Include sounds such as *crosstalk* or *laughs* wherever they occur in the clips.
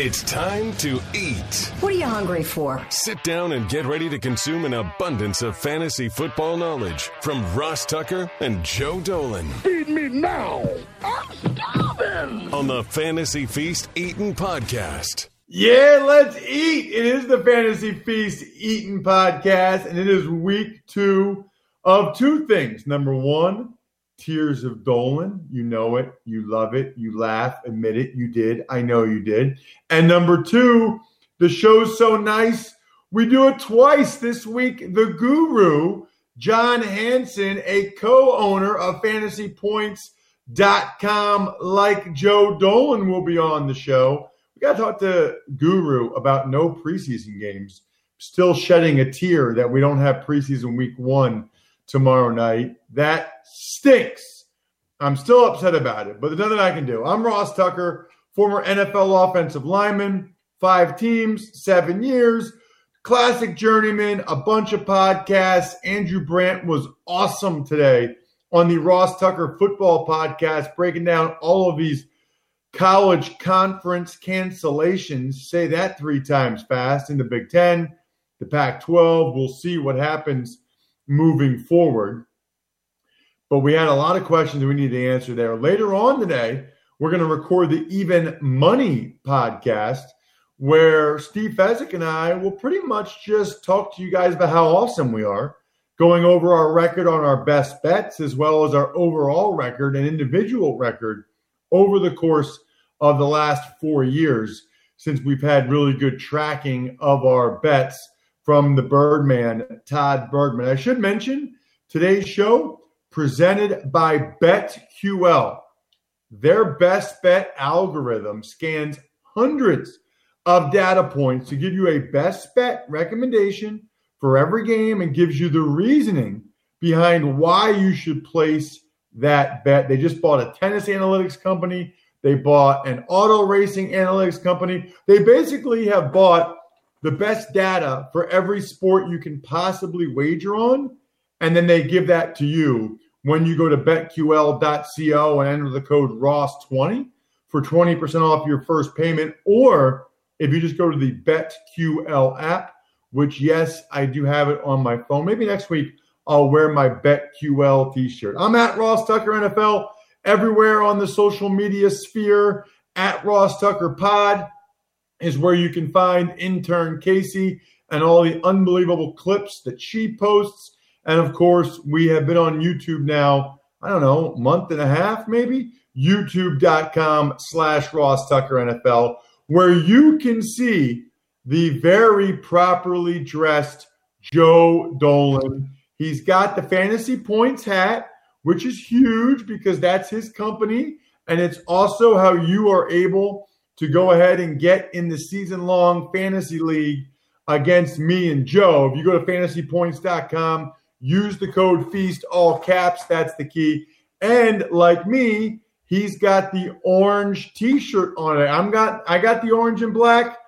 It's time to eat. What are you hungry for? Sit down and get ready to consume an abundance of fantasy football knowledge from Ross Tucker and Joe Dolan. Feed me now. I'm starving. On the Fantasy Feast Eating Podcast. Yeah, let's eat. It is the Fantasy Feast Eating Podcast, and it is week two of two things. Number one, Tears of Dolan. You know it. You love it. You laugh. Admit it. You did. I know you did. And number two, the show's so nice. We do it twice this week. The guru, John Hansen, a co owner of fantasypoints.com, like Joe Dolan, will be on the show. We got to talk to Guru about no preseason games. Still shedding a tear that we don't have preseason week one tomorrow night. That stinks. I'm still upset about it, but there's nothing I can do. I'm Ross Tucker, former NFL offensive lineman, five teams, seven years, classic journeyman, a bunch of podcasts. Andrew Brandt was awesome today on the Ross Tucker football podcast, breaking down all of these college conference cancellations. Say that three times fast in the Big Ten, the Pac 12. We'll see what happens moving forward. But we had a lot of questions we need to answer there. Later on today, we're going to record the Even Money podcast where Steve Fezzik and I will pretty much just talk to you guys about how awesome we are, going over our record on our best bets as well as our overall record and individual record over the course of the last four years since we've had really good tracking of our bets from the Birdman, Todd Bergman. I should mention today's show presented by BetQL. Their best bet algorithm scans hundreds of data points to give you a best bet recommendation for every game and gives you the reasoning behind why you should place that bet. They just bought a tennis analytics company. They bought an auto racing analytics company. They basically have bought the best data for every sport you can possibly wager on. And then they give that to you when you go to betql.co and enter the code ROSS20 for 20% off your first payment. Or if you just go to the BetQL app, which, yes, I do have it on my phone. Maybe next week I'll wear my BetQL t shirt. I'm at Ross Tucker NFL everywhere on the social media sphere at Ross Tucker Pod is where you can find intern Casey and all the unbelievable clips that she posts. And of course, we have been on YouTube now, I don't know, month and a half maybe, youtube.com slash Ross Tucker NFL, where you can see the very properly dressed Joe Dolan. He's got the fantasy points hat, which is huge because that's his company. And it's also how you are able to go ahead and get in the season long fantasy league against me and Joe. If you go to fantasypoints.com, use the code FEAST, all caps, that's the key. And like me, he's got the orange t-shirt on it. I'm got I got the orange and black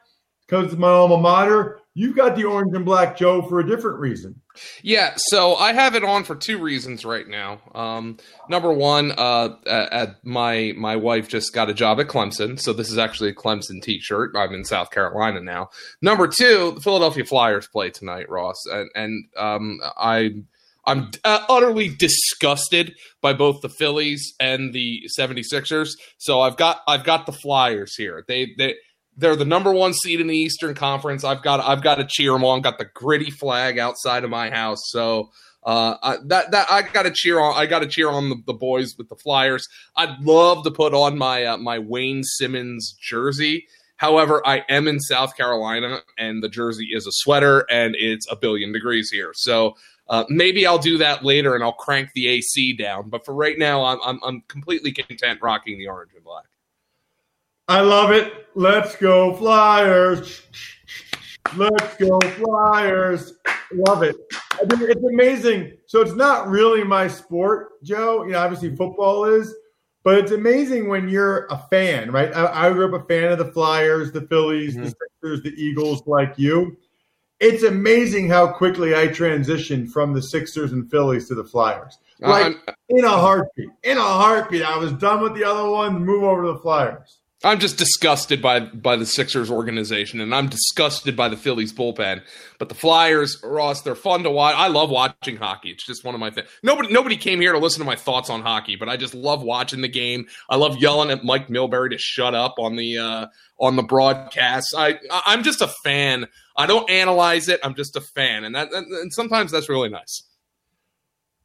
because it's my alma mater. You've got the orange and black, Joe, for a different reason. Yeah, so I have it on for two reasons right now. Um, number one, uh, at my my wife just got a job at Clemson, so this is actually a Clemson T-shirt. I'm in South Carolina now. Number two, the Philadelphia Flyers play tonight, Ross, and, and um, I. I'm uh, utterly disgusted by both the Phillies and the 76ers. So I've got I've got the Flyers here. They they they're the number one seed in the Eastern Conference. I've got I've got to cheer them on. Got the gritty flag outside of my house, so uh, I, that that I got to cheer on. I got to cheer on the, the, boys with the Flyers. I'd love to put on my uh, my Wayne Simmonds jersey. However, I am in South Carolina, and the jersey is a sweater, and it's a billion degrees here. So uh, maybe I'll do that later, and I'll crank the AC down. But for right now, I'm I'm, I'm completely content rocking the orange and black. I love it. Let's go Flyers. Let's go Flyers. Love it. I mean, it's amazing. So it's not really my sport, Joe. You know, obviously football is, but it's amazing when you're a fan, right? I, I grew up a fan of the Flyers, the Phillies, mm-hmm. the Sixers, the Eagles, like you. It's amazing how quickly I transitioned from the Sixers and Phillies to the Flyers. Like in a heartbeat. In a heartbeat. I was done with the other one, move over to the Flyers. I'm just disgusted by by the Sixers organization, and I'm disgusted by the Phillies bullpen. But the Flyers, Ross, they're fun to watch. I love watching hockey. It's just one of my things. Nobody nobody came here to listen to my thoughts on hockey, but I just love watching the game. I love yelling at Mike Milbury to shut up on the uh, on the broadcast. I I'm just a fan. I don't analyze it. I'm just a fan, and that and sometimes that's really nice.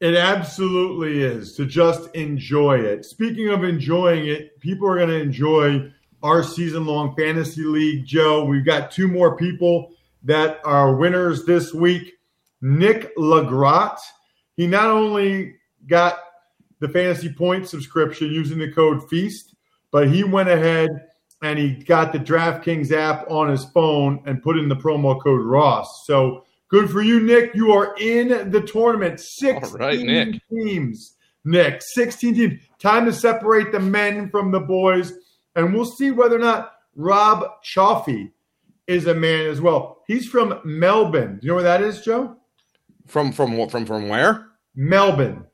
It absolutely is to just enjoy it. Speaking of enjoying it, people are going to enjoy our season long fantasy league. Joe, we've got two more people that are winners this week. Nick Lagrotte, he not only got the fantasy point subscription using the code FEAST, but he went ahead and he got the DraftKings app on his phone and put in the promo code Ross. So Good for you, Nick. You are in the tournament. 16 right, Nick. teams. Nick, 16 teams. Time to separate the men from the boys. And we'll see whether or not Rob Chaffee is a man as well. He's from Melbourne. Do you know where that is, Joe? From from from from where? Melbourne.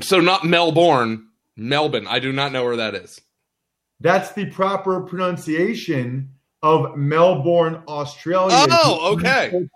So not Melbourne, Melbourne. I do not know where that is. That's the proper pronunciation of Melbourne, Australia. Oh, okay.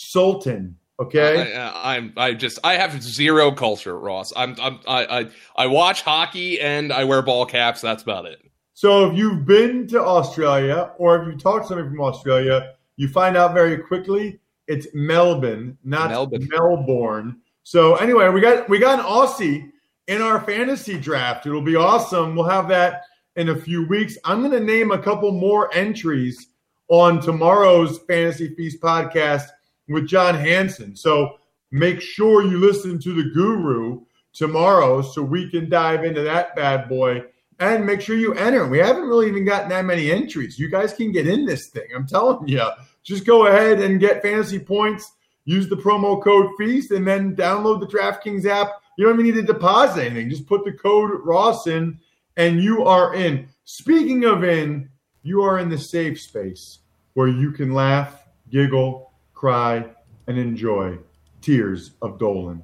Sultan. Okay, I, am I, I just I have zero culture, Ross. I'm, I'm I, I I watch hockey and I wear ball caps. That's about it. So if you've been to Australia or if you talk to somebody from Australia, you find out very quickly it's Melbourne, not Melbourne. Melbourne. So anyway, we got we got an Aussie in our fantasy draft. It'll be awesome. We'll have that in a few weeks. I'm going to name a couple more entries on tomorrow's Fantasy Feast podcast with John Hansen. So make sure you listen to the guru tomorrow so we can dive into that bad boy and make sure you enter. We haven't really even gotten that many entries. You guys can get in this thing. I'm telling you. Just go ahead and get fantasy points. Use the promo code FEAST and then download the DraftKings app. You don't even need to deposit anything. Just put the code Ross in and you are in. Speaking of in, you are in the safe space where you can laugh, giggle, cry, and enjoy Tears of Dolan.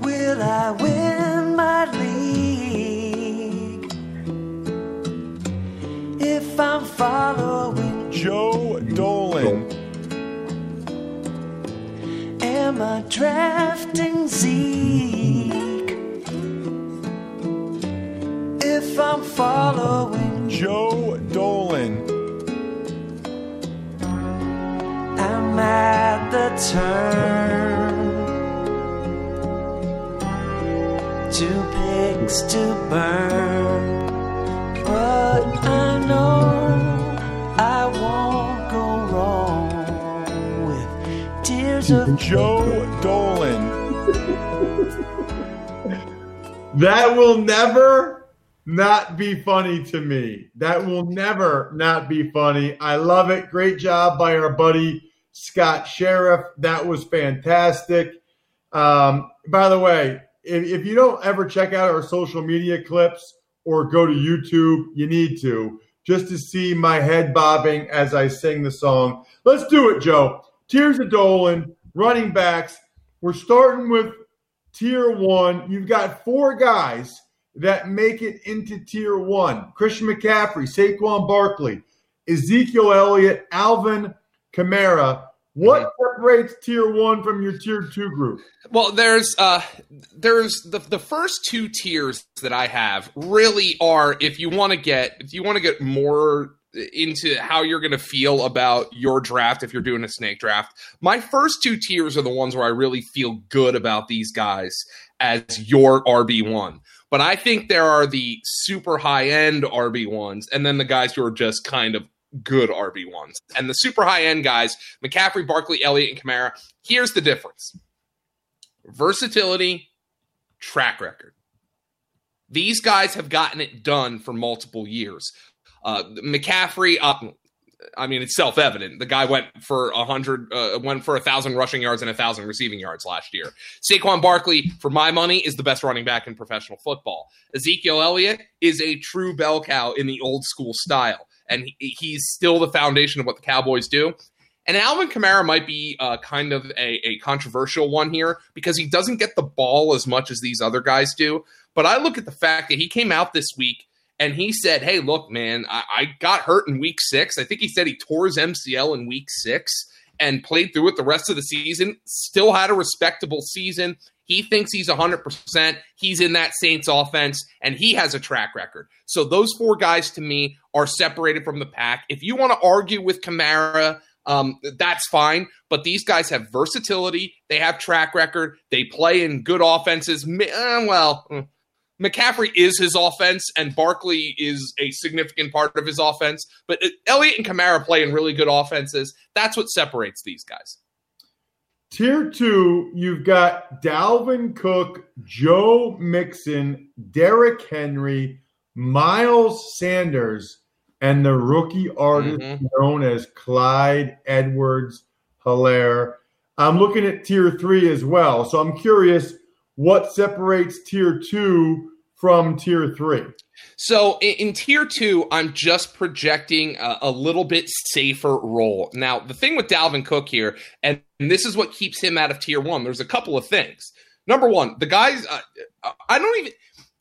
Will I win my league if I'm following Joe Dolan? Am I drafting Zeke? If I'm following Joe Dolan, I'm at the turn. Two pigs to burn, but with Joe Dolan. that will never not be funny to me. That will never not be funny. I love it. Great job by our buddy Scott Sheriff. That was fantastic. Um, by the way, if, if you don't ever check out our social media clips or go to YouTube, you need to just to see my head bobbing as I sing the song. Let's do it, Joe. Tears of Dolan, running backs. We're starting with tier one. You've got four guys that make it into tier one Christian McCaffrey, Saquon Barkley, Ezekiel Elliott, Alvin Kamara. What mm-hmm. separates tier one from your tier two group? Well, there's uh there's the the first two tiers that I have really are if you want to get if you want to get more into how you're going to feel about your draft if you're doing a snake draft. My first two tiers are the ones where I really feel good about these guys as your RB1. But I think there are the super high end RB1s and then the guys who are just kind of good RB1s. And the super high end guys, McCaffrey, Barkley, Elliott, and Kamara, here's the difference versatility, track record. These guys have gotten it done for multiple years. Uh, McCaffrey, uh, I mean, it's self evident. The guy went for a hundred, uh, went for a thousand rushing yards and a thousand receiving yards last year. Saquon Barkley, for my money, is the best running back in professional football. Ezekiel Elliott is a true bell cow in the old school style. and he, he's still the foundation of what the Cowboys do. And Alvin Kamara might be uh, kind of a, a controversial one here because he doesn't get the ball as much as these other guys do. But I look at the fact that he came out this week and he said, Hey, look, man, I, I, got hurt in week six. I think he said he tore his MCL in week six and played through it the rest of the season, still had a respectable season. He thinks he's 100%. He's in that Saints offense, and he has a track record. So those four guys to me are separated from the pack. If you want to argue with Kamara, um, that's fine. But these guys have versatility. They have track record. They play in good offenses. Eh, well, hmm, McCaffrey is his offense, and Barkley is a significant part of his offense. But Elliott and Kamara play in really good offenses. That's what separates these guys. Tier two, you've got Dalvin Cook, Joe Mixon, Derrick Henry, Miles Sanders, and the rookie artist mm-hmm. known as Clyde Edwards Helaire. I'm looking at tier three as well. So I'm curious what separates tier two from tier three? So in, in tier two, I'm just projecting a, a, little bit safer role. Now, the thing with Dalvin Cook here, and, and, this is what keeps him out of tier one, there's a couple of things. Number one, the guys, uh, I don't even.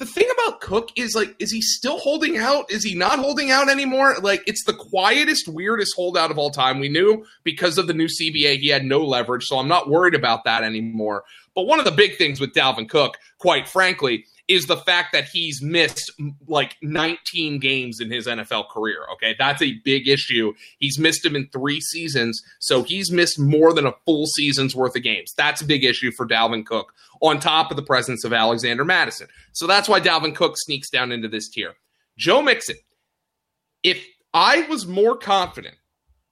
The thing about Cook is like, is he still holding out? Is he not holding out anymore? Like, it's the quietest, weirdest holdout of all time. We knew because of the new CBA he had no leverage, so I'm not worried about that anymore. But one of the big things with Dalvin Cook, quite frankly, is the fact that he's missed like 19 games in his NFL career. Okay. That's a big issue. He's missed him in three seasons. So he's missed more than a full season's worth of games. That's a big issue for Dalvin Cook on top of the presence of Alexander Mattison. So that's why Dalvin Cook sneaks down into this tier. Joe Mixon, if I was more confident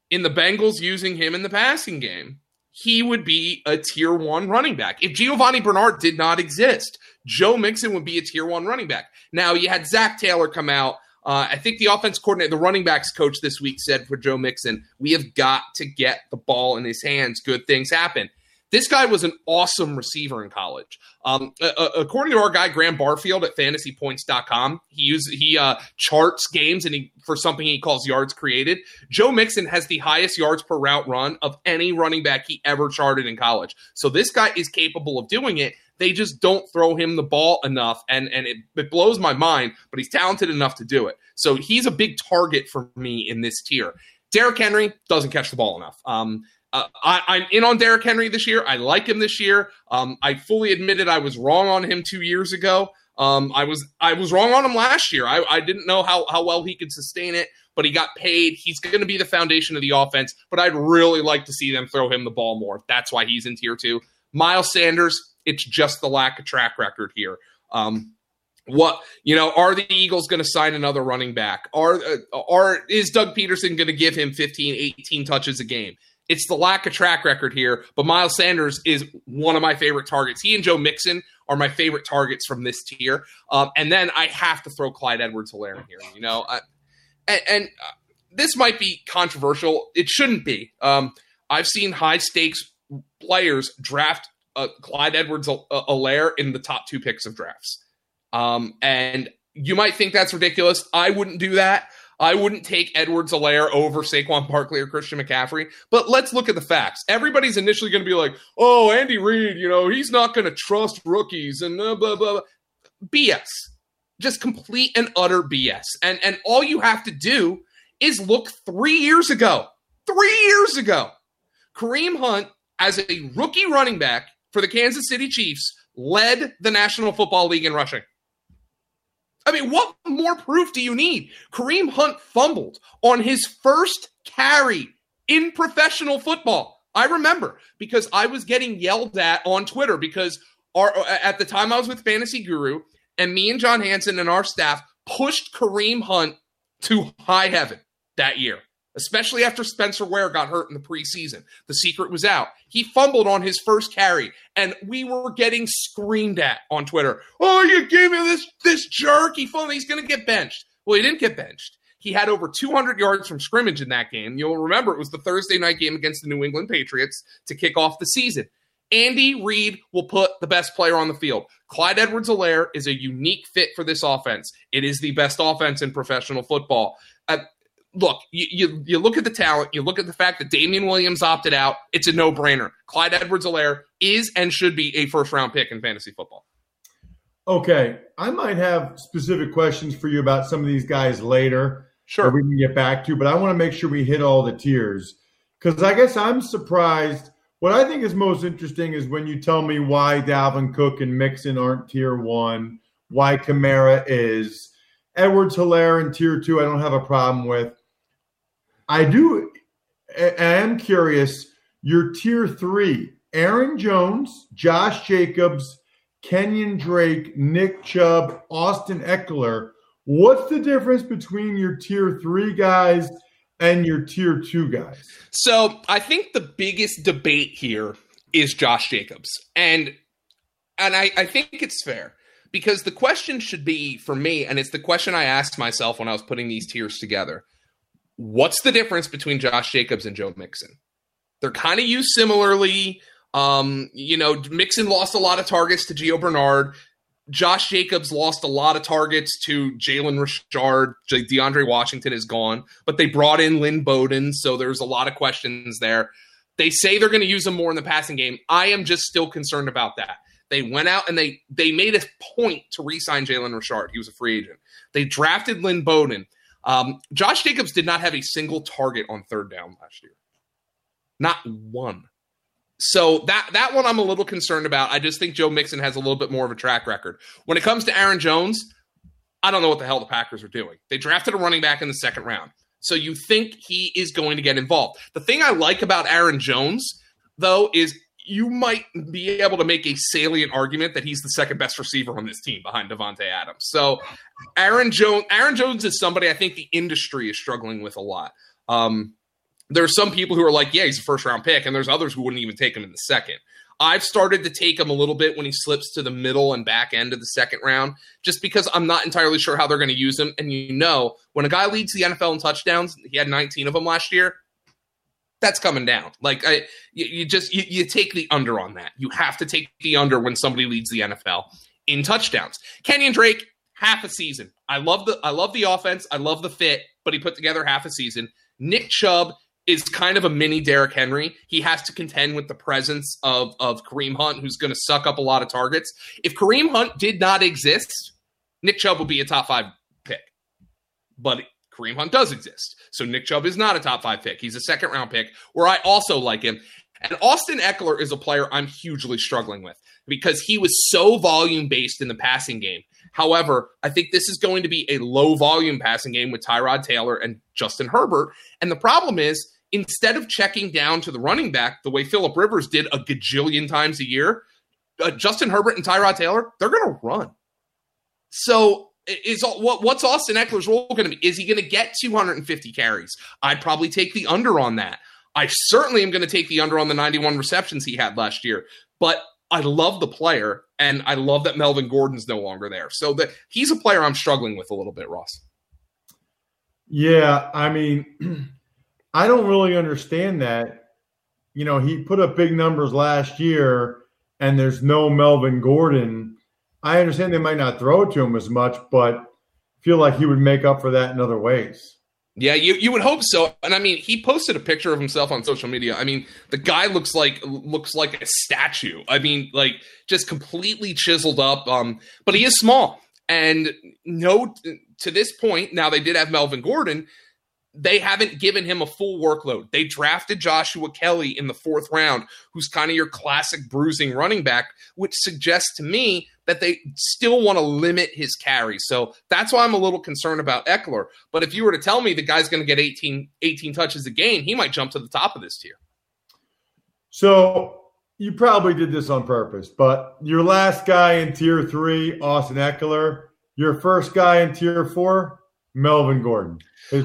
in the Bengals using him in the passing game, he would be a tier one running back. If Giovani Bernard did not exist, Joe Mixon would be a tier one running back. Now, you had Zac Taylor come out. Uh, I think the offense coordinator, the running backs coach this week said for Joe Mixon, we have got to get the ball in his hands. Good things happen. This guy was an awesome receiver in college. Um, uh, according to our guy Graham Barfield at FantasyPoints.com, he uses he uh, charts games and he for something he calls yards created. Joe Mixon has the highest yards per route run of any running back he ever charted in college. So this guy is capable of doing it. They just don't throw him the ball enough, and and it, it blows my mind. But he's talented enough to do it. So he's a big target for me in this tier. Derrick Henry doesn't catch the ball enough. Um, uh, I, am in on Derrick Henry this year. I like him this year. Um, I fully admitted I was wrong on him two years ago. Um, I was I was wrong on him last year. I, I didn't know how, how well he could sustain it, but he got paid. He's going to be the foundation of the offense. But I'd really like to see them throw him the ball more. That's why he's in tier two. Miles Sanders, it's just the lack of track record here. Um, what you know are the eagles going to sign another running back are uh, are is doug pederson going to give him 15 18 touches a game it's the lack of track record here, but Miles Sanders is one of my favorite targets. He and Joe Mixon are my favorite targets from this tier. Um, and then I have to throw Clyde Edwards Helaire in here. You know, I, and, and uh, this might be controversial. It shouldn't be. Um, I've seen high stakes players draft uh, Clyde Edwards Helaire in the top two picks of drafts. Um, and you might think that's ridiculous. I wouldn't do that. I wouldn't take Edwards Helaire over Saquon Barkley or Christian McCaffrey. But let's look at the facts. Everybody's initially going to be like, oh, Andy Reid, you know, he's not going to trust rookies and blah, blah, blah. BS. Just complete and utter BS. And, and all you have to do is look three years ago. Three years ago. Kareem Hunt, as a rookie running back for the Kansas City Chiefs, led the National Football League in rushing. I mean, what more proof do you need? Kareem Hunt fumbled on his first carry in professional football. I remember because I was getting yelled at on Twitter because our, uh, at the time I was with Fantasy Guru and me and John Hansen and our staff pushed Kareem Hunt to high heaven that year especially after Spencer Ware got hurt in the preseason. The secret was out. He fumbled on his first carry, and we were getting screamed at on Twitter. Oh, you gave him this this jerk. He fumbled. He's going to get benched. Well, he didn't get benched. He had over 200 yards from scrimmage in that game. You'll remember it was the Thursday night game against the New England Patriots to kick off the season. Andy Reid will put the best player on the field. Clyde Edwards Helaire is a unique fit for this offense. It is the best offense in professional football. Uh, look, you, you, you look at the talent, you look at the fact that Damien Williams opted out, it's a no brainer. Clyde Edwards Helaire is and should be a first round pick in fantasy football. Okay. I might have specific questions for you about some of these guys later. Sure. that we can get back to, but I want to make sure we hit all the tiers. Because I guess I'm surprised. What I think is most interesting is when you tell me why Dalvin Cook and Mixon aren't tier one, why Kamara is. Edwards Helaire in tier two, I don't have a problem with. I do, I am curious. Your tier three, Aaron Jones, Josh Jacobs, Kenyon Drake, Nick Chubb, Austin Ekeler. What's the difference between your tier three guys and your tier two guys? So I think the biggest debate here is Josh Jacobs. And and I, I think it's fair because the question should be for me, and it's the question I asked myself when I was putting these tiers together. What's the difference between Josh Jacobs and Joe Mixon? They're kind of used similarly. Um, you know, Mixon lost a lot of targets to Gio Bernard. Josh Jacobs lost a lot of targets to Jalen Richard. DeAndre Washington is gone, but they brought in Lynn Bowden, so there's a lot of questions there. They say they're going to use him more in the passing game. I am just still concerned about that. They went out and they they made a point to re-sign Jalen Richard. He was a free agent. They drafted Lynn Bowden. Um, Josh Jacobs did not have a single target on third down last year. Not one. So that that one I'm a little concerned about. I just think Joe Mixon has a little bit more of a track record. When it comes to Aaron Jones, I don't know what the hell the Packers are doing. They drafted a running back in the second round. So you think he is going to get involved. The thing I like about Aaron Jones, though, is you might be able to make a salient argument that he's the second best receiver on this team behind Davante Adams. So Aaron Jones Aaron Jones is somebody I think the industry is struggling with a lot. Um, are some people who are like, yeah, he's a first round pick, and there's others who wouldn't even take him in the second. I've started to take him a little bit when he slips to the middle and back end of the second round, just because I'm not entirely sure how they're going to use him. And you know, when a guy leads the NFL in touchdowns, he had 19 of them last year. That's coming down. Like I, you, you just you, you take the under on that. You have to take the under when somebody leads the NFL in touchdowns. Kenyon Drake, half a season. I love the I love the offense. I love the fit, but he put together half a season. Nick Chubb is kind of a mini Derrick Henry. He has to contend with the presence of of Kareem Hunt, who's going to suck up a lot of targets. If Kareem Hunt did not exist, Nick Chubb would be a top five pick. But Kareem Hunt does exist. So Nick Chubb is not a top five pick. He's a second round pick, where I also like him. And Austin Ekeler is a player I'm hugely struggling with because he was so volume based in the passing game. However, I think this is going to be a low volume passing game with Tyrod Taylor and Justin Herbert. And the problem is, instead of checking down to the running back the way Philip Rivers did a gajillion times a year, uh, Justin Herbert and Tyrod Taylor, they're going to run. So is what what's Austin Ekeler's role going to be? Is he going to get 250 carries? I'd probably take the under on that. I certainly am going to take the under on the 91 receptions he had last year. But I love the player, and I love that Melvin Gordon's no longer there. So that he's a player I'm struggling with a little bit, Ross. Yeah, I mean, *clears throat* I don't really understand that. You know, he put up big numbers last year, and there's no Melvin Gordon. I understand they might not throw it to him as much, but feel like he would make up for that in other ways. Yeah, you, you would hope so. And I mean, he posted a picture of himself on social media. I mean, the guy looks like looks like a statue. I mean, like just completely chiseled up. Um, but he is small. And no to this point, now they did have Melvin Gordon, they haven't given him a full workload. They drafted Joshua Kelly in the fourth round, who's kind of your classic bruising running back, which suggests to me that they still want to limit his carries. So that's why I'm a little concerned about Ekeler. But if you were to tell me the guy's going to get 18, 18 touches a game, he might jump to the top of this tier. So you probably did this on purpose, but your last guy in tier three, Austin Ekeler, your first guy in tier four, Melvin Gordon.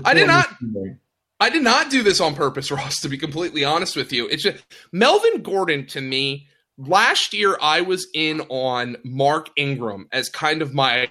I did not. Teammate. I did not do this on purpose, Ross. To be completely honest with you, it's just Melvin Gordon to me. Last year, I was in on Mark Ingram as kind of my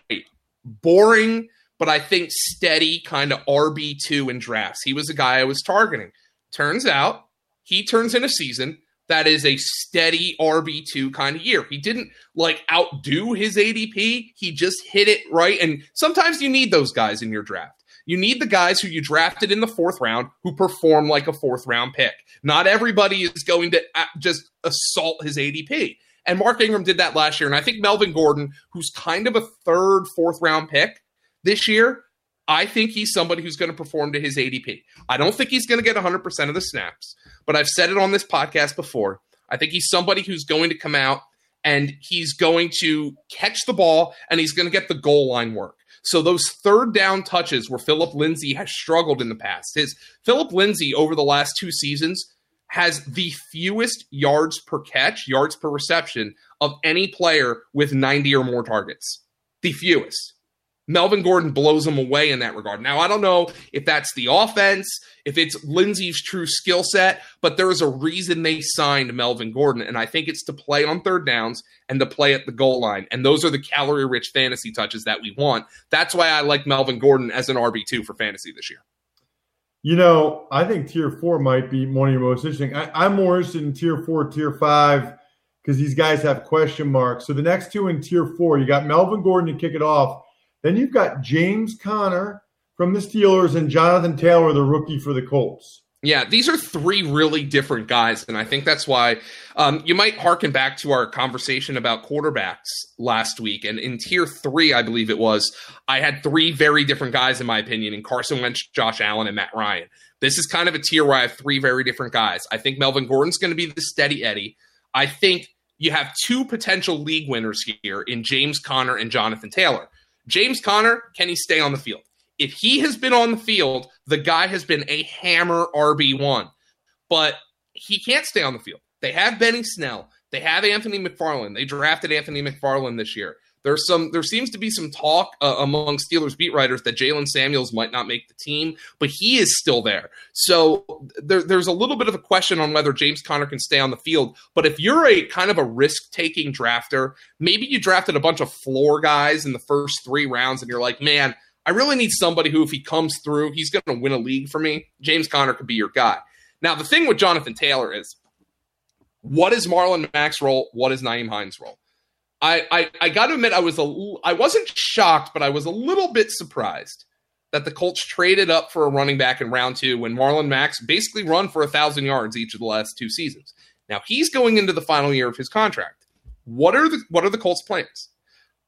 boring, but I think steady kind of RB two in drafts. He was the guy I was targeting. Turns out he turns in a season that is a steady RB2 kind of year. He didn't like outdo his ADP. He just hit it right. And sometimes you need those guys in your draft. You need the guys who you drafted in the fourth round who perform like a fourth round pick. Not everybody is going to uh, just assault his ADP. And Mark Ingram did that last year. And I think Melvin Gordon, who's kind of a third, fourth round pick this year, I think he's somebody who's going to perform to his ADP. I don't think he's going to get 100% of the snaps, but I've said it on this podcast before. I think he's somebody who's going to come out and he's going to catch the ball and he's going to get the goal line work. So those third down touches where Philip Lindsay has struggled in the past, his Philip Lindsay over the last two seasons has the fewest yards per catch, yards per reception of any player with 90 or more targets. The fewest. Melvin Gordon blows him away in that regard. Now, I don't know if that's the offense, if it's Lindsay's true skill set, but there is a reason they signed Melvin Gordon. And I think it's to play on third downs and to play at the goal line. And those are the calorie rich fantasy touches that we want. That's why I like Melvin Gordon as an RB2 for fantasy this year. You know, I think tier four might be one of your most interesting. I, am more interested in tier four, tier five, because these guys have question marks. So the next two in tier four, you got Melvin Gordon to kick it off. Then you've got James Conner from the Steelers and Jonathan Taylor, the rookie for the Colts. Yeah, these are three really different guys, and I think that's why um, you might harken back to our conversation about quarterbacks last week. And in tier three, I believe it was, I had three very different guys in my opinion: in Carson Wentz, Josh Allen, and Matt Ryan. This is kind of a tier where I have three very different guys. I think Melvin Gordon's going to be the steady Eddie. I think you have two potential league winners here in James Conner and Jonathan Taylor. James Conner, can he stay on the field? If he has been on the field, the guy has been a hammer RB1, but he can't stay on the field. They have Benny Snell. They have Anthony McFarland. They drafted Anthony McFarland this year. There's some. There seems to be some talk uh, among Steelers beat writers that Jaylen Samuels might not make the team, but he is still there. So there, there's a little bit of a question on whether James Conner can stay on the field. But if you're a kind of a risk taking drafter, maybe you drafted a bunch of floor guys in the first three rounds, and you're like, man, I really need somebody who, if he comes through, he's going to win a league for me. James Conner could be your guy. Now, the thing with Jonathan Taylor is, what is Marlon Mack's role? What is Nyheim Hines' role? I, I, I got to admit, I was a, I wasn't shocked, but I was a little bit surprised that the Colts traded up for a running back in round two when Marlon Mack's basically run for a thousand yards each of the last two seasons. Now he's going into the final year of his contract. What are the what are the Colts' plans?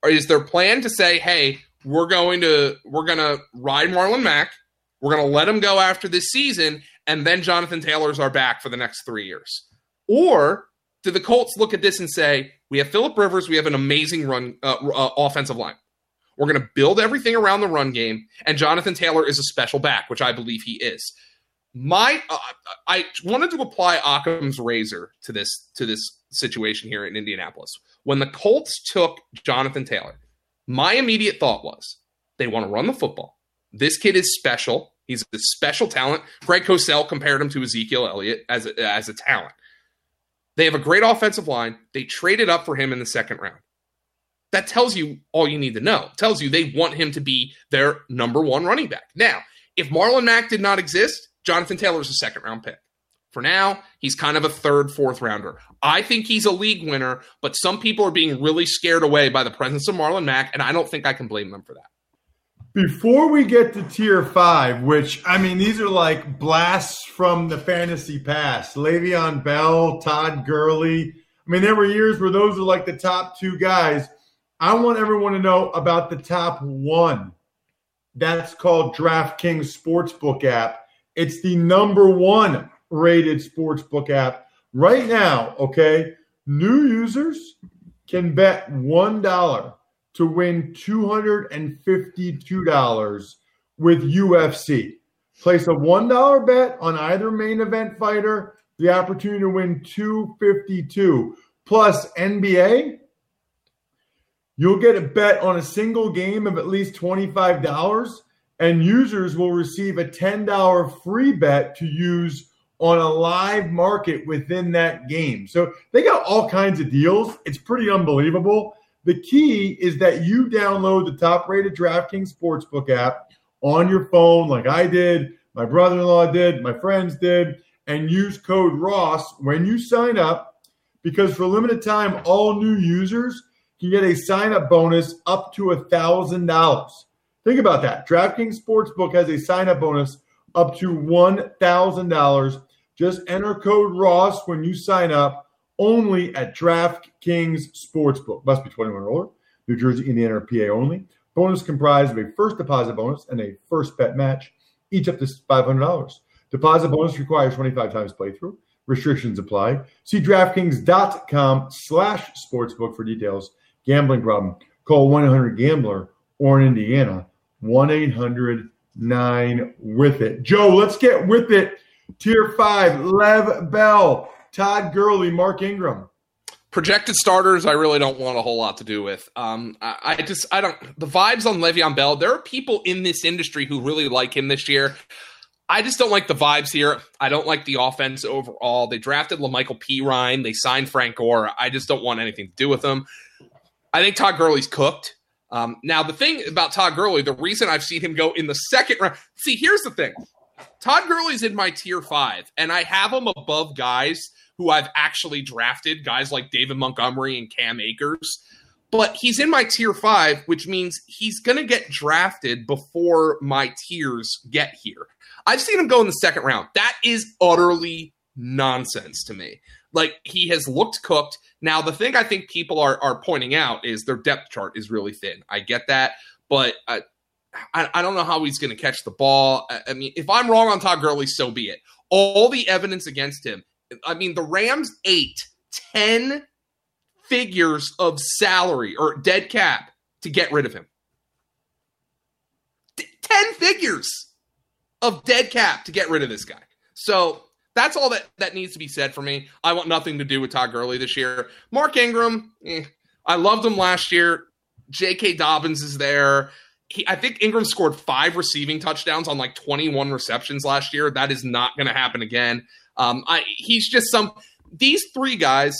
Or is their plan to say, hey, we're going to we're to ride Marlon Mack, we're going to let him go after this season, and then Jonathan Taylor's our back for the next three years? Or do the Colts look at this and say, we have Philip Rivers, we have an amazing run uh, uh, offensive line. We're going to build everything around the run game, and Jonathan Taylor is a special back, which I believe he is. My, uh, I wanted to apply Occam's razor to this to this situation here in Indianapolis. When the Colts took Jonathan Taylor, my immediate thought was they want to run the football. This kid is special. He's a special talent. Greg Cosell compared him to Ezekiel Elliott as a, as a talent. They have a great offensive line. They traded up for him in the second round. That tells you all you need to know. It tells you they want him to be their number one running back. Now, if Marlon Mack did not exist, Jonathan Taylor Taylor's a second round pick. For now, he's kind of a third, fourth rounder. I think he's a league winner, but some people are being really scared away by the presence of Marlon Mack, and I don't think I can blame them for that. Before we get to tier five, which I mean, these are like blasts from the fantasy past. Le'Veon Bell, Todd Gurley. I mean, there were years where those are like the top two guys. I want everyone to know about the top one. That's called DraftKings Sportsbook app. It's the number one rated sportsbook app right now. Okay, new users can bet one dollar to win $252 with UFC. Place a $1 bet on either main event fighter, the opportunity to win 252 plus NBA. You'll get a bet on a single game of at least $25 and users will receive a $10 free bet to use on a live market within that game. So they got all kinds of deals. It's pretty unbelievable. The key is that you download the top rated DraftKings Sportsbook app on your phone, like I did, my brother in law did, my friends did, and use code Ross when you sign up because for a limited time, all new users can get a sign up bonus up to $1,000. Think about that. DraftKings Sportsbook has a sign up bonus up to $1,000. Just enter code Ross when you sign up only at DraftKings Sportsbook. Must be 21 or older. New Jersey, Indiana, or PA only. Bonus comprised of a first deposit bonus and a first bet match, each up to $500. Deposit bonus requires 25 times playthrough. Restrictions apply. See DraftKings.com slash sportsbook for details. Gambling problem. Call 1-800-GAMBLER or in Indiana, 1-800-9-WITH-IT. Joe, let's get with it. Tier 5, Lev Bell, Todd Gurley, Mark Ingram. Projected starters, I really don't want a whole lot to do with. Um, I, I just, I don't. The vibes on Le'Veon Bell. There are people in this industry who really like him this year. I just don't like the vibes here. I don't like the offense overall. They drafted La'Mical Perine. They signed Frank Gore. I just don't want anything to do with them. I think Todd Gurley's cooked. Um, now, the thing about Todd Gurley, the reason I've seen him go in the second round. See, here's the thing. Todd Gurley's in my tier five, and I have him above guys who I've actually drafted, guys like David Montgomery and Cam Akers. But he's in my tier five, which means he's going to get drafted before my tiers get here. I've seen him go in the second round. That is utterly nonsense to me. Like he has looked cooked. Now, the thing I think people are are pointing out is their depth chart is really thin. I get that, but I, I, I don't know how he's going to catch the ball. I, I mean, if I'm wrong on Todd Gurley, so be it. All the evidence against him. I mean, the Rams ate 10 figures of salary or dead cap to get rid of him. 10 figures of dead cap to get rid of this guy. So that's all that, that needs to be said for me. I want nothing to do with Todd Gurley this year. Mark Ingram, eh, I loved him last year. J.K. Dobbins is there. He, I think Ingram scored five receiving touchdowns on like 21 receptions last year. That is not going to happen again. Um, I, he's just some. These three guys.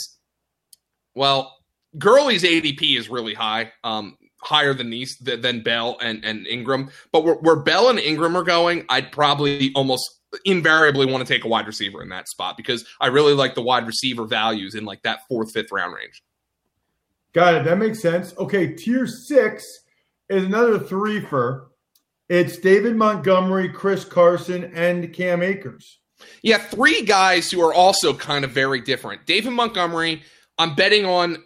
Well, Gurley's ADP is really high, um, higher than these than Bell and and Ingram. But where, where Bell and Ingram are going, I'd probably almost invariably want to take a wide receiver in that spot because I really like the wide receiver values in like that fourth, fifth round range. Got it. That makes sense. Okay, tier six is another three for. It's David Montgomery, Chris Carson, and Cam Akers. Yeah, three guys who are also kind of very different. David Montgomery, I'm betting on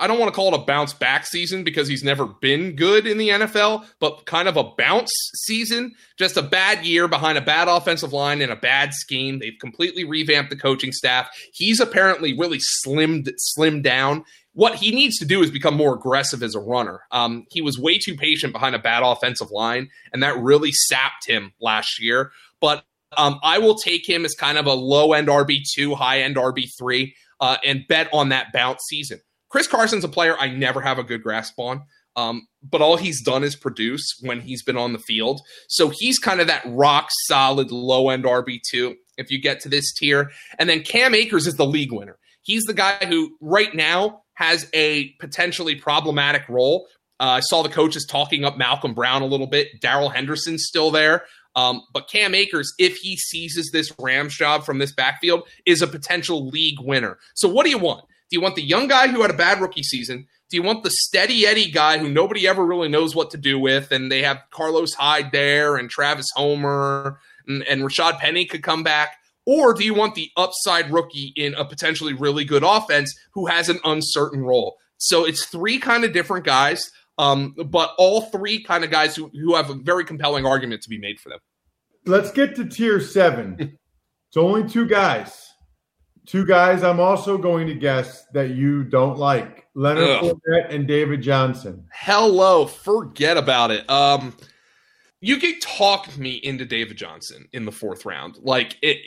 I don't want to call it a bounce back season because he's never been good in the NFL, but kind of a bounce season. Just a bad year behind a bad offensive line and a bad scheme. They've completely revamped the coaching staff. He's apparently really slimmed slimmed down. What he needs to do is become more aggressive as a runner. Um, he was way too patient behind a bad offensive line, and that really sapped him last year. But um, I will take him as kind of a low end RB2, high end RB3, uh, and bet on that bounce season. Chris Carson's a player I never have a good grasp on. Um, but all he's done is produce when he's been on the field. So he's kind of that rock solid low end RB2 if you get to this tier. And then Cam Akers is the league winner. He's the guy who right now has a potentially problematic role. Uh, I saw the coaches talking up Malcolm Brown a little bit. Darrell Henderson's still there. Um, but Cam Akers, if he seizes this Rams job from this backfield, is a potential league winner. So what do you want? Do you want the young guy who had a bad rookie season? Do you want the steady Eddie guy who nobody ever really knows what to do with? And they have Carlos Hyde there and Travis Homer and, and Rashad Penny could come back. Or do you want the upside rookie in a potentially really good offense who has an uncertain role? So it's three kind of different guys, um, but all three kind of guys who, who have a very compelling argument to be made for them. Let's get to tier seven. *laughs* it's only two guys. Two guys I'm also going to guess that you don't like Leonard Ugh. Fournette and David Johnson. Hello, forget about it. Um, you can talk me into David Johnson in the fourth round. Like, it,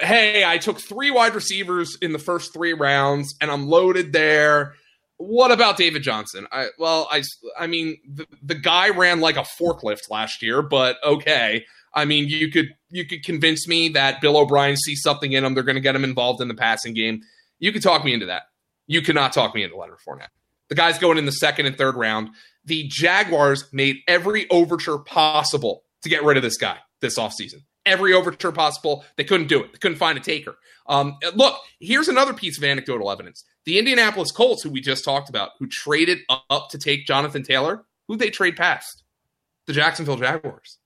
hey, I took three wide receivers in the first three rounds and I'm loaded there. What about David Johnson? I well, I I mean, the, the guy ran like a forklift last year, but okay. I mean, you could you could convince me that Bill O'Brien sees something in him. They're going to get him involved in the passing game. You could talk me into that. You cannot talk me into Leonard Fournette. The guy's going in the second and third round. The Jaguars made every overture possible to get rid of this guy this offseason. Every overture possible. They couldn't do it. They couldn't find a taker. Um, look, here's another piece of anecdotal evidence. The Indianapolis Colts, who we just talked about, who traded up to take Jonathan Taylor, who they trade past? The Jacksonville Jaguars.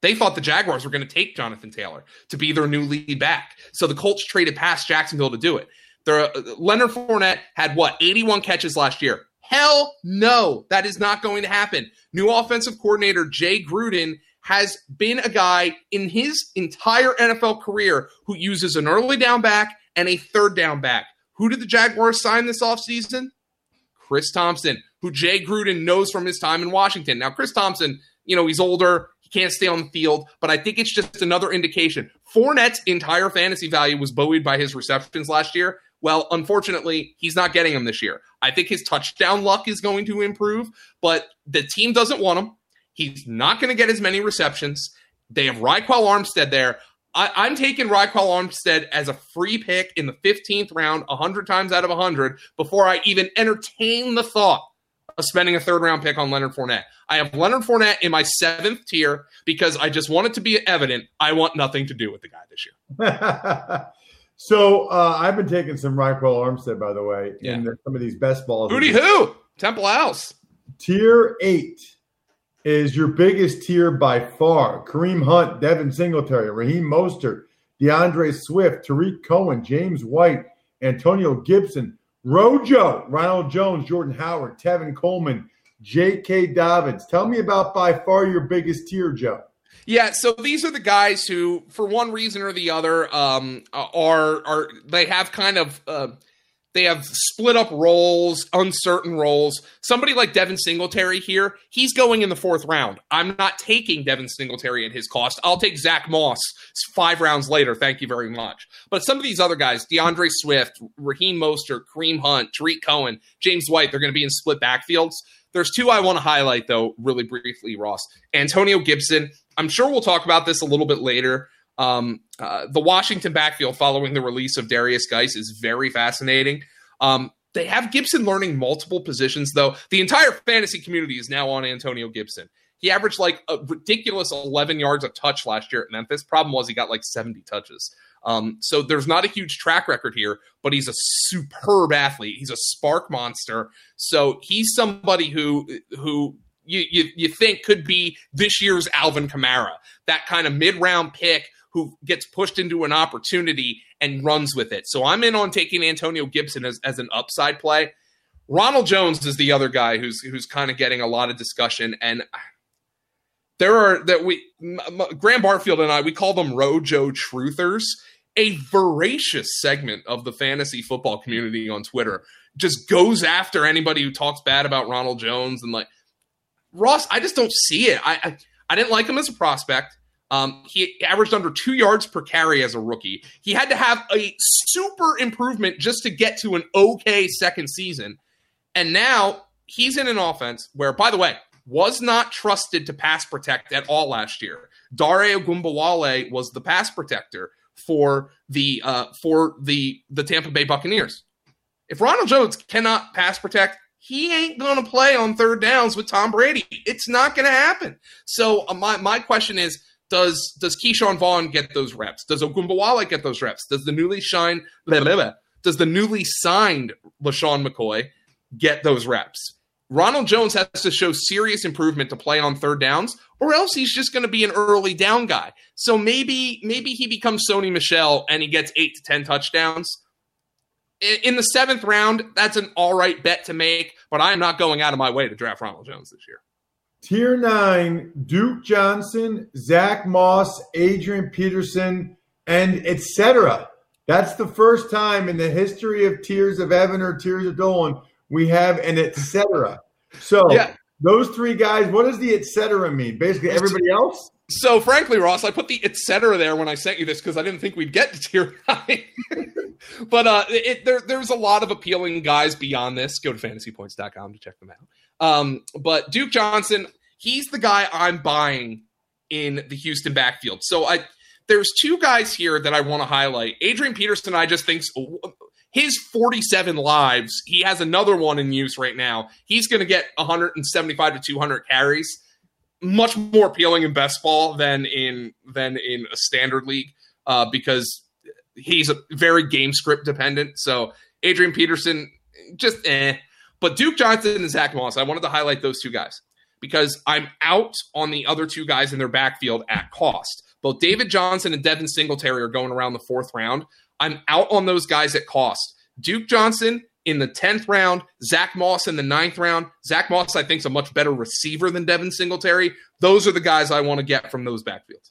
They thought the Jaguars were going to take Jonathan Taylor to be their new lead back. So the Colts traded past Jacksonville to do it. Their, uh, Leonard Fournette had what, 81 catches last year. Hell no, that is not going to happen. New offensive coordinator Jay Gruden has been a guy in his entire NFL career who uses an early down back and a third down back. Who did the Jaguars sign this offseason? Chris Thompson, who Jay Gruden knows from his time in Washington. Now, Chris Thompson, you know, he's older. He can't stay on the field, but I think it's just another indication. Fournette's entire fantasy value was buoyed by his receptions last year. Well, unfortunately, he's not getting them this year. I think his touchdown luck is going to improve, but the team doesn't want him. He's not going to get as many receptions. They have Ryquell Armstead there. I, am taking Ryquell Armstead as a free pick in the 15th round, 100 times out of 100, before I even entertain the thought of spending a third round pick on Leonard Fournette. I have Leonard Fournette in my seventh tier because I just want it to be evident I want nothing to do with the guy this year. *laughs* so uh, I've been taking some Ryquell Armstead, by the way, yeah. in the, some of these best balls. Booty who? Temple House. Tier eight is your biggest tier by far. Kareem Hunt, Devin Singletary, Raheem Mostert, D'Andre Swift, Tarik Cohen, James White, Antonio Gibson, Rojo, Ronald Jones, Jordan Howard, Tevin Coleman, J.K. Dobbins. Tell me about by far your biggest tier, Joe. Yeah, so these are the guys who, for one reason or the other, um, are are they have kind of uh, they have split up roles, uncertain roles. Somebody like Devin Singletary here, he's going in the fourth round. I'm not taking Devin Singletary at his cost. I'll take Zach Moss five rounds later. Thank you very much. But some of these other guys, D'Andre Swift, Raheem Mostert, Kareem Hunt, Tarik Cohen, James White, they're going to be in split backfields. There's two I want to highlight, though, really briefly, Ross. Antonio Gibson. I'm sure we'll talk about this a little bit later. Um, uh, the Washington backfield following the release of Derrius Guice is very fascinating. Um, they have Gibson learning multiple positions, though. The entire fantasy community is now on Antonio Gibson. He averaged like a ridiculous 11 yards a touch last year at Memphis. Problem was he got like 70 touches. Um, so there's not a huge track record here, but he's a superb athlete. He's a spark monster. So he's somebody who who you, you, you think could be this year's Alvin Kamara, that kind of mid round pick who gets pushed into an opportunity and runs with it. So I'm in on taking Antonio Gibson as, as an upside play. Ronald Jones is the other guy who's who's kind of getting a lot of discussion, and there are that we Graham Barfield and I we call them Rojo truthers. A voracious segment of the fantasy football community on Twitter just goes after anybody who talks bad about Ronald Jones and like Ross. I just don't see it. I, I, I didn't like him as a prospect. Um, he averaged under two yards per carry as a rookie. He had to have a super improvement just to get to an okay second season. And now he's in an offense where, by the way, was not trusted to pass protect at all last year. Dare Ogunbowale was the pass protector for the uh, for the the Tampa Bay Buccaneers. If Ronald Jones cannot pass protect, he ain't to play on third downs with Tom Brady. It's not to happen. So uh, my my question is does does Ke'Shawn Vaughn get those reps? Does Ogunbowale get those reps? Does the newly shine blah, blah, blah, does the newly signed LeSean McCoy get those reps? Ronald Jones has to show serious improvement to play on third downs, or else he's just going to be an early down guy. So maybe maybe he becomes Sony Michel and he gets eight to ten touchdowns. In the seventh round, that's an all right bet to make, but I am not going out of my way to draft Ronald Jones this year. Tier nine, Duke Johnson, Zach Moss, Adrian Peterson, and etc. That's the first time in the history of Tiers of Evan or Tiers of Dolan we have an etc. So yeah. those three guys, what does the etc. mean? Basically, everybody else. So, frankly, Ross, I put the etc. there when I sent you this because I didn't think we'd get to tier nine. *laughs* but uh, it, there, there's a lot of appealing guys beyond this. Go to fantasypoints.com to check them out. Um, but Duke Johnson, he's the guy I'm buying in the Houston backfield. So I there's two guys here that I want to highlight. Adrian Peterson, I just think his 47 lives, he has another one in use right now. He's going to get 175 to 200 carries. Much more appealing in best ball than in than in a standard league uh, because he's a very game script dependent. So Adrian Peterson, just eh. But Duke Johnson and Zach Moss, I wanted to highlight those two guys. Because I'm out on the other two guys in their backfield at cost. Both David Johnson and Devin Singletary are going around the fourth round. I'm out on those guys at cost. Duke Johnson in the 10th round, Zach Moss in the ninth round. Zach Moss, I think, is a much better receiver than Devin Singletary. Those are the guys I want to get from those backfields.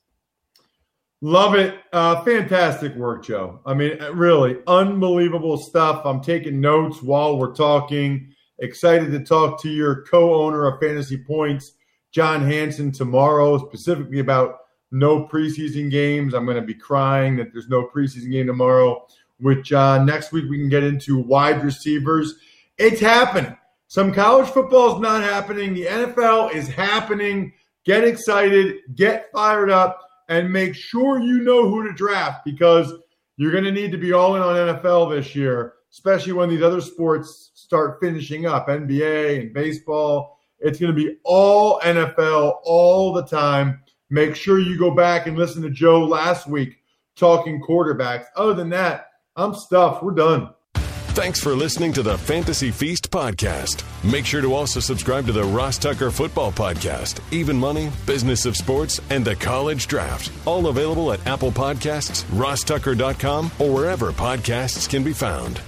Love it. Uh, fantastic work, Joe. I mean, really unbelievable stuff. I'm taking notes while we're talking. Excited to talk to your co owner of Fantasy Points, John Hansen, tomorrow, specifically about no preseason games. I'm going to be crying that there's no preseason game tomorrow with John. Next week, we can get into wide receivers. It's happening. Some college football is not happening. The NFL is happening. Get excited, get fired up and make sure you know who to draft because you're going to need to be all in on NFL this year, especially when these other sports start finishing up NBA and baseball. It's going to be all NFL all the time. Make sure you go back and listen to Joe last week talking quarterbacks. Other than that, I'm stuffed. We're done. Thanks for listening to the Fantasy Feast podcast. Make sure to also subscribe to the Ross Tucker Football Podcast, Even Money, Business of Sports, and the College Draft. All available at Apple Podcasts, rosstucker.com, or wherever podcasts can be found.